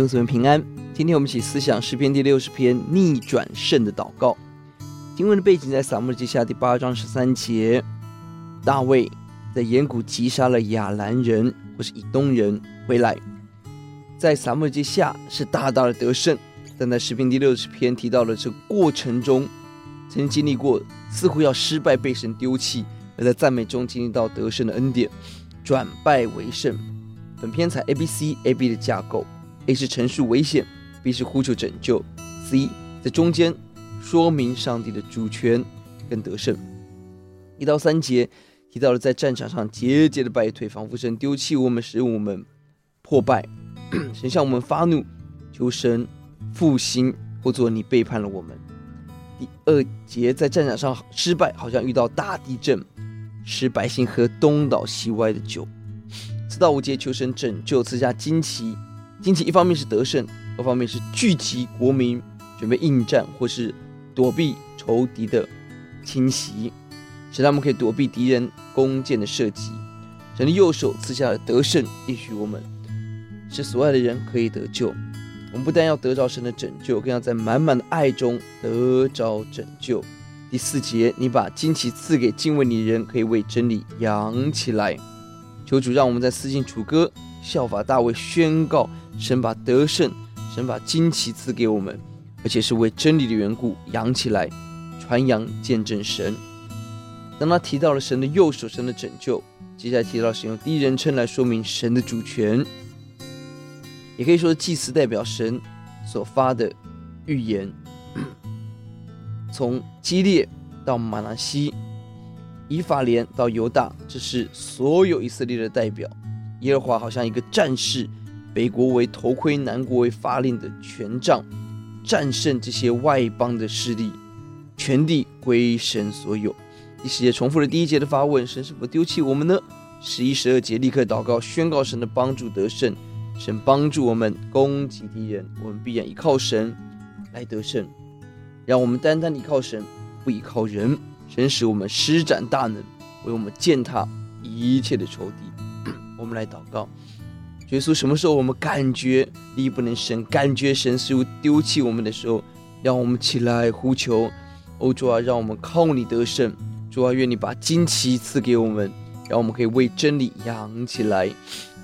弟兄姊妹平安。今天我们一起思想诗篇第六十篇逆转胜的祷告。经文的背景在撒母耳记下第八章十三节，大卫在盐谷击杀了亚兰人或是以东人回来，在撒母耳记下是大大的得胜，但在诗篇第六十篇提到了这过程中曾经经历过似乎要失败被神丢弃，而在赞美中经历到得胜的恩典，转败为胜。本篇采 A B C A B 的架构，A 是陈述危险，B 是呼求拯救，C 在中间说明上帝的主权跟得胜。一到三节提到了在战场上节节的败退，仿佛神丢弃我们，使我们破败，神向我们发怒，求神复兴，或作你背叛了我们。第二节在战场上失败，好像遇到大地震，使百姓喝东倒西歪的酒。四到五节求神拯救，赐下旌旗。旌旗一方面是得胜，二方面是聚集国民，准备应战或是躲避仇敌的侵袭，使他们可以躲避敌人弓箭的射击。神的右手赐下了得胜，应许我们，使所爱的人可以得救。我们不但要得着神的拯救，更要在满满的爱中得着拯救。第四节，你把旌旗赐给敬畏你的人，可以为真理扬起来。求主让我们在思想楚歌，效法大卫，宣告神把得胜，神把旌旗赐给我们，而且是为真理的缘故扬起来，传扬见证神。当他提到了神的右手，神的拯救，接下来提到使用第一人称来说明神的主权，也可以说祭司代表神所发的预言，从基列到玛拿西。以法莲到犹大，这是所有以色列的代表。耶和华好像一个战士，北国为头盔，南国为发令的权杖，战胜这些外邦的势力，全地归神所有。第十节重复了第一节的发问：神是否丢弃我们呢？十一、十二节立刻祷告，宣告神的帮助得胜。神帮助我们攻击敌人，我们必然依靠神来得胜。让我们单单依靠神，不依靠人。神使我们施展大能，为我们践踏一切的仇敌。我们来祷告，耶稣，什么时候我们感觉力不能胜，感觉神似乎丢弃我们的时候，让我们起来呼求，哦，主啊，让我们靠你得胜。主啊，愿你把旌旗赐给我们，让我们可以为真理扬起来。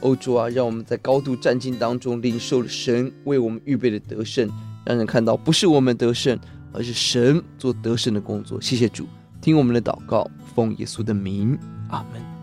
哦，主啊，让我们在高度战境当中领受了神为我们预备的得胜，让人看到不是我们得胜，而是神做得胜的工作。谢谢主。听我们的祷告，奉耶稣的名，阿门。